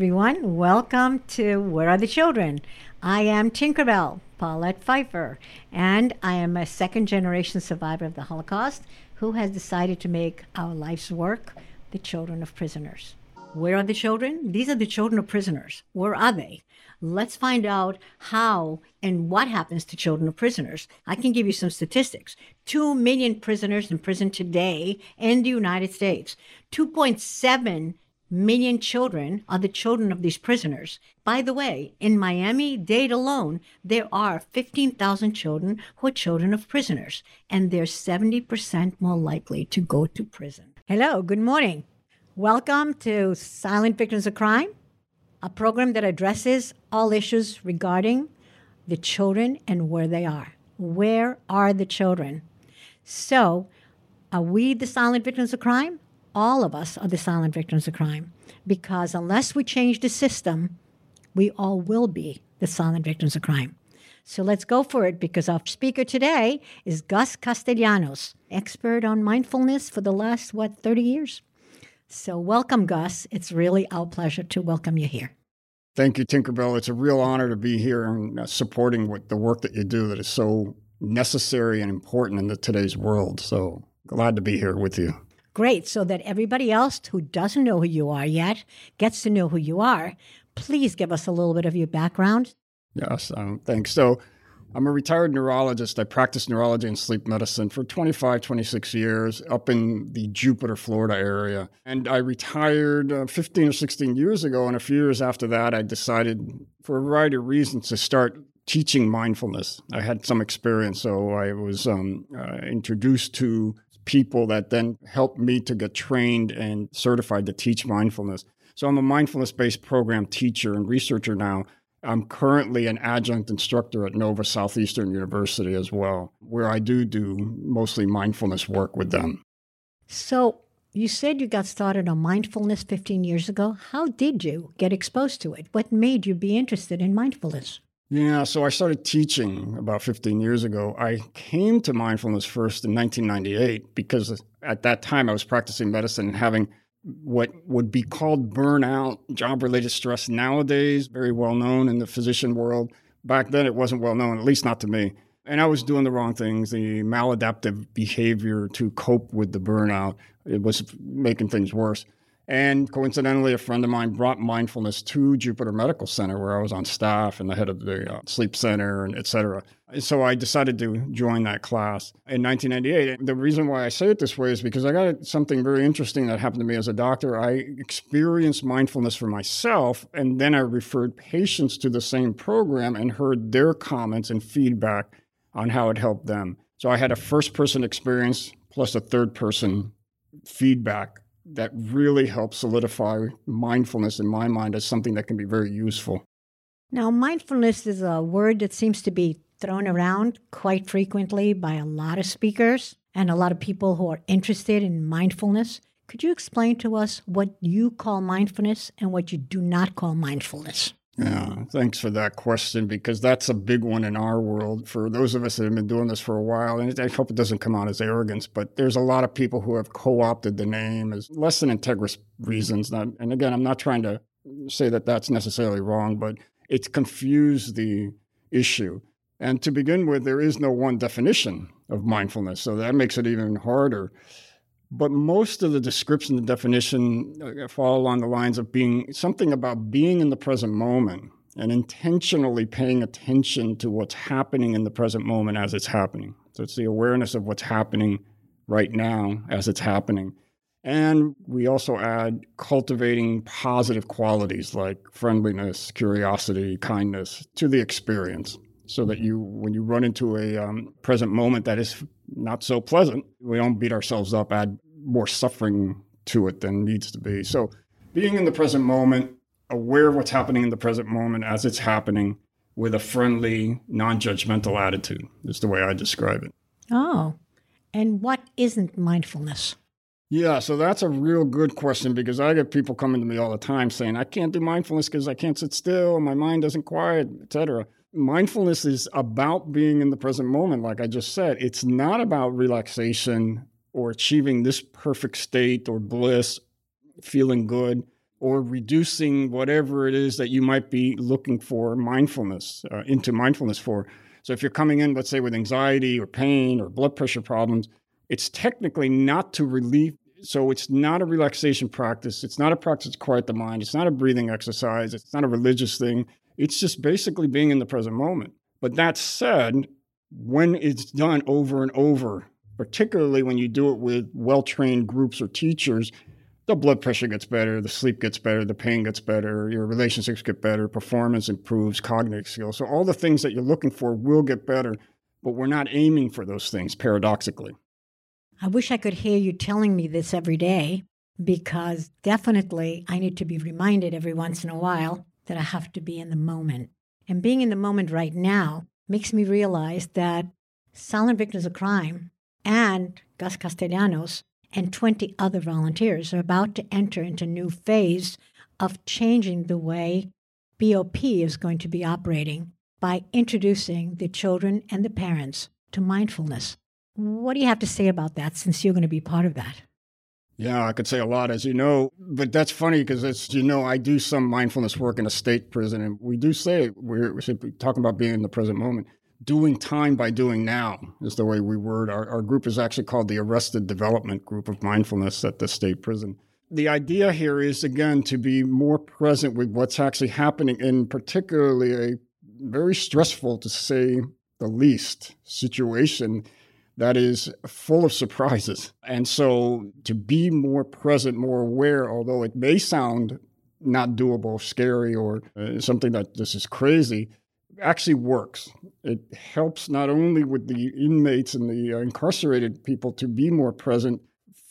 everyone. Welcome to Where Are the Children? I am Tinkerbell, Paulette Pfeiffer, and I am a second generation survivor of the Holocaust who has decided to make our life's work the children of prisoners. Where are the children? These are the children of prisoners. Where are they? Let's find out how and what happens to children of prisoners. I can give you some statistics. 2 million prisoners in prison today in the United States. 2.7 million children are the children of these prisoners. By the way, in Miami Dade alone, there are 15,000 children who are children of prisoners, and they're 70% more likely to go to prison. Hello, good morning. Welcome to Silent Victims of Crime, a program that addresses all issues regarding the children and where they are. Where are the children? So, are we the silent victims of crime? All of us are the silent victims of crime because unless we change the system, we all will be the silent victims of crime. So let's go for it because our speaker today is Gus Castellanos, expert on mindfulness for the last, what, 30 years? So welcome, Gus. It's really our pleasure to welcome you here. Thank you, Tinkerbell. It's a real honor to be here and uh, supporting what the work that you do that is so necessary and important in the, today's world. So glad to be here with you. Great. So that everybody else who doesn't know who you are yet gets to know who you are. Please give us a little bit of your background. Yes, um, thanks. So, I'm a retired neurologist. I practiced neurology and sleep medicine for 25, 26 years up in the Jupiter, Florida area. And I retired uh, 15 or 16 years ago. And a few years after that, I decided, for a variety of reasons, to start teaching mindfulness. I had some experience, so I was um, uh, introduced to people that then helped me to get trained and certified to teach mindfulness. So I'm a mindfulness based program teacher and researcher now. I'm currently an adjunct instructor at Nova Southeastern University as well, where I do do mostly mindfulness work with them. So, you said you got started on mindfulness 15 years ago. How did you get exposed to it? What made you be interested in mindfulness? Yeah, so I started teaching about 15 years ago. I came to mindfulness first in 1998 because at that time I was practicing medicine and having what would be called burnout, job related stress nowadays, very well known in the physician world. Back then it wasn't well known, at least not to me. And I was doing the wrong things, the maladaptive behavior to cope with the burnout. It was making things worse. And coincidentally, a friend of mine brought mindfulness to Jupiter Medical Center, where I was on staff and the head of the uh, sleep center, and et cetera. And so I decided to join that class in 1998. And The reason why I say it this way is because I got something very interesting that happened to me as a doctor. I experienced mindfulness for myself, and then I referred patients to the same program and heard their comments and feedback on how it helped them. So I had a first person experience plus a third person feedback that really helps solidify mindfulness in my mind as something that can be very useful. Now, mindfulness is a word that seems to be thrown around quite frequently by a lot of speakers and a lot of people who are interested in mindfulness. Could you explain to us what you call mindfulness and what you do not call mindfulness? Yeah, thanks for that question because that's a big one in our world. For those of us that have been doing this for a while, and I hope it doesn't come out as arrogance, but there's a lot of people who have co opted the name as less than integrous reasons. And again, I'm not trying to say that that's necessarily wrong, but it's confused the issue. And to begin with, there is no one definition of mindfulness, so that makes it even harder. But most of the description and definition uh, fall along the lines of being something about being in the present moment and intentionally paying attention to what's happening in the present moment as it's happening. So it's the awareness of what's happening right now as it's happening. And we also add cultivating positive qualities like friendliness, curiosity, kindness to the experience so that you, when you run into a um, present moment that is not so pleasant, we don't beat ourselves up, add more suffering to it than needs to be. So being in the present moment, aware of what's happening in the present moment as it's happening with a friendly, non judgmental attitude is the way I describe it. Oh, and what isn't mindfulness? Yeah, so that's a real good question because I get people coming to me all the time saying, I can't do mindfulness because I can't sit still, my mind doesn't quiet, etc mindfulness is about being in the present moment, like I just said. It's not about relaxation or achieving this perfect state or bliss, feeling good. or reducing whatever it is that you might be looking for mindfulness uh, into mindfulness for. So if you're coming in, let's say, with anxiety or pain or blood pressure problems, it's technically not to relieve. So it's not a relaxation practice. It's not a practice to quiet the mind. It's not a breathing exercise. It's not a religious thing. It's just basically being in the present moment. But that said, when it's done over and over, particularly when you do it with well trained groups or teachers, the blood pressure gets better, the sleep gets better, the pain gets better, your relationships get better, performance improves, cognitive skills. So, all the things that you're looking for will get better, but we're not aiming for those things paradoxically. I wish I could hear you telling me this every day because definitely I need to be reminded every once in a while that I have to be in the moment. And being in the moment right now makes me realize that silent victims of crime and Gus Castellanos and 20 other volunteers are about to enter into a new phase of changing the way BOP is going to be operating by introducing the children and the parents to mindfulness. What do you have to say about that since you're going to be part of that? Yeah, I could say a lot, as you know, but that's funny because, as you know, I do some mindfulness work in a state prison, and we do say we're, we're talking about being in the present moment. Doing time by doing now is the way we word our, our group is actually called the arrested development group of mindfulness at the state prison. The idea here is again to be more present with what's actually happening in particularly a very stressful to say the least situation that is full of surprises and so to be more present more aware although it may sound not doable scary or uh, something that this is crazy actually works. It helps not only with the inmates and the uh, incarcerated people to be more present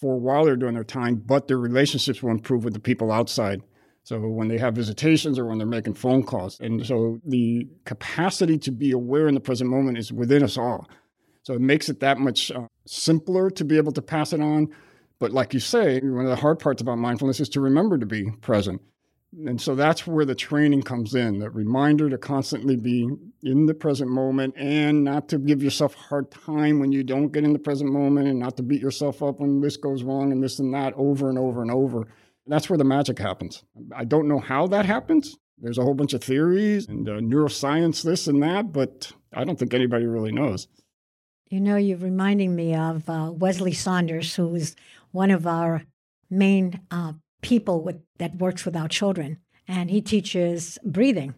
for while they're doing their time, but their relationships will improve with the people outside. So when they have visitations or when they're making phone calls. And so the capacity to be aware in the present moment is within us all. So it makes it that much uh, simpler to be able to pass it on. But like you say, one of the hard parts about mindfulness is to remember to be present. And so that's where the training comes in that reminder to constantly be in the present moment and not to give yourself a hard time when you don't get in the present moment and not to beat yourself up when this goes wrong and this and that over and over and over. That's where the magic happens. I don't know how that happens. There's a whole bunch of theories and uh, neuroscience, this and that, but I don't think anybody really knows. You know, you're reminding me of uh, Wesley Saunders, who is one of our main uh, people with, that works with our children, and he teaches breathing.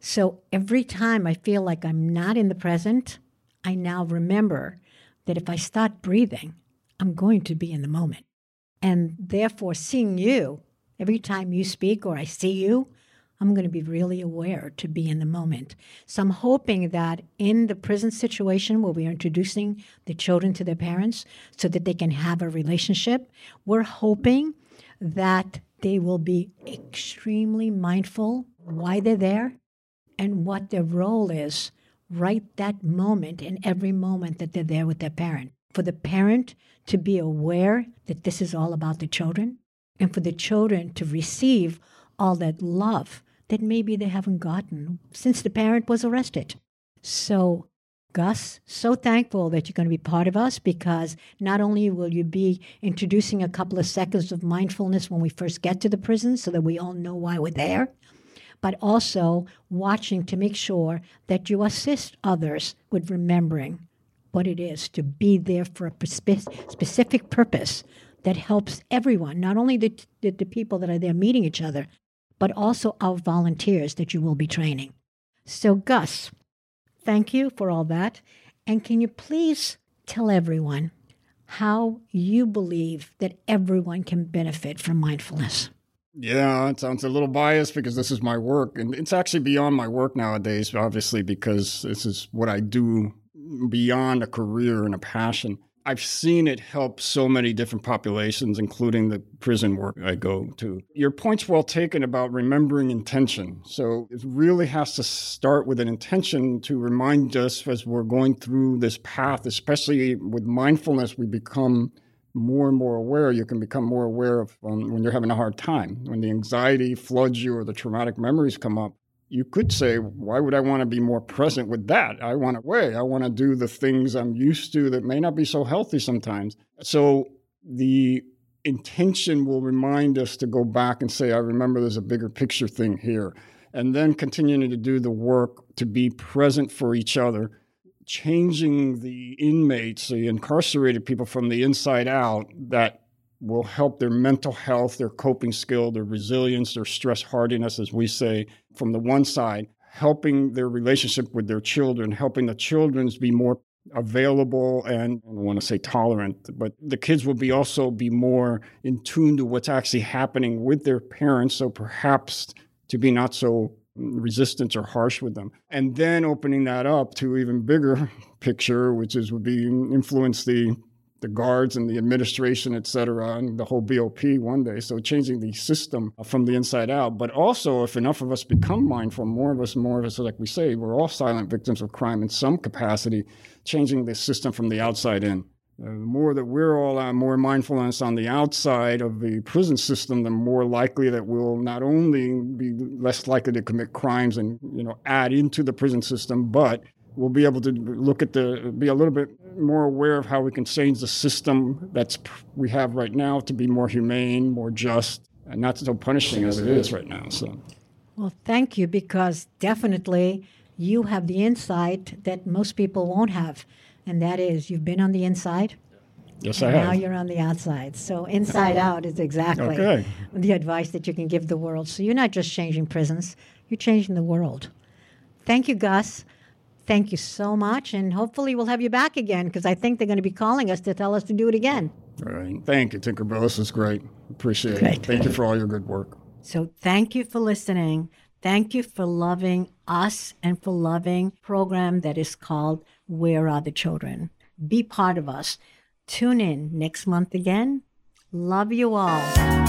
So every time I feel like I'm not in the present, I now remember that if I start breathing, I'm going to be in the moment. And therefore, seeing you every time you speak or I see you, I'm going to be really aware to be in the moment. So I'm hoping that in the prison situation where we are introducing the children to their parents so that they can have a relationship, we're hoping that they will be extremely mindful why they're there and what their role is right that moment in every moment that they're there with their parent. For the parent to be aware that this is all about the children, and for the children to receive all that love that maybe they haven't gotten since the parent was arrested. So Gus, so thankful that you're going to be part of us because not only will you be introducing a couple of seconds of mindfulness when we first get to the prison so that we all know why we're there, but also watching to make sure that you assist others with remembering what it is to be there for a specific purpose that helps everyone, not only the, the, the people that are there meeting each other, but also our volunteers that you will be training. So, Gus, Thank you for all that. And can you please tell everyone how you believe that everyone can benefit from mindfulness? Yeah, it sounds a little biased because this is my work. And it's actually beyond my work nowadays, obviously, because this is what I do beyond a career and a passion. I've seen it help so many different populations, including the prison work I go to. Your point's well taken about remembering intention. So it really has to start with an intention to remind us as we're going through this path, especially with mindfulness, we become more and more aware. You can become more aware of um, when you're having a hard time, when the anxiety floods you or the traumatic memories come up you could say, why would I want to be more present with that? I want to weigh. I want to do the things I'm used to that may not be so healthy sometimes. So the intention will remind us to go back and say, I remember there's a bigger picture thing here. And then continuing to do the work to be present for each other, changing the inmates, the incarcerated people from the inside out that will help their mental health, their coping skill, their resilience, their stress hardiness, as we say, from the one side, helping their relationship with their children, helping the children be more available and I don't want to say tolerant, but the kids will be also be more in tune to what's actually happening with their parents. So perhaps to be not so resistant or harsh with them. And then opening that up to even bigger picture, which is would be mm, influence the the guards and the administration, et cetera, and the whole BOP one day. So changing the system from the inside out. But also, if enough of us become mindful, more of us, more of us, like we say, we're all silent victims of crime in some capacity, changing the system from the outside in. The more that we're all uh, more mindfulness on the outside of the prison system, the more likely that we'll not only be less likely to commit crimes and you know add into the prison system, but we'll be able to look at the be a little bit more aware of how we can change the system that's we have right now to be more humane, more just, and not so punishing as it is right now. So, well, thank you because definitely you have the insight that most people won't have, and that is you've been on the inside. Yes, I have. Now you're on the outside. So inside out is exactly okay. the advice that you can give the world. So you're not just changing prisons, you're changing the world. Thank you, Gus. Thank you so much, and hopefully we'll have you back again because I think they're going to be calling us to tell us to do it again. All right. Thank you, Tinkerbell. This is great. Appreciate great. it. Thank you for all your good work. So thank you for listening. Thank you for loving us and for loving program that is called Where Are the Children? Be part of us. Tune in next month again. Love you all.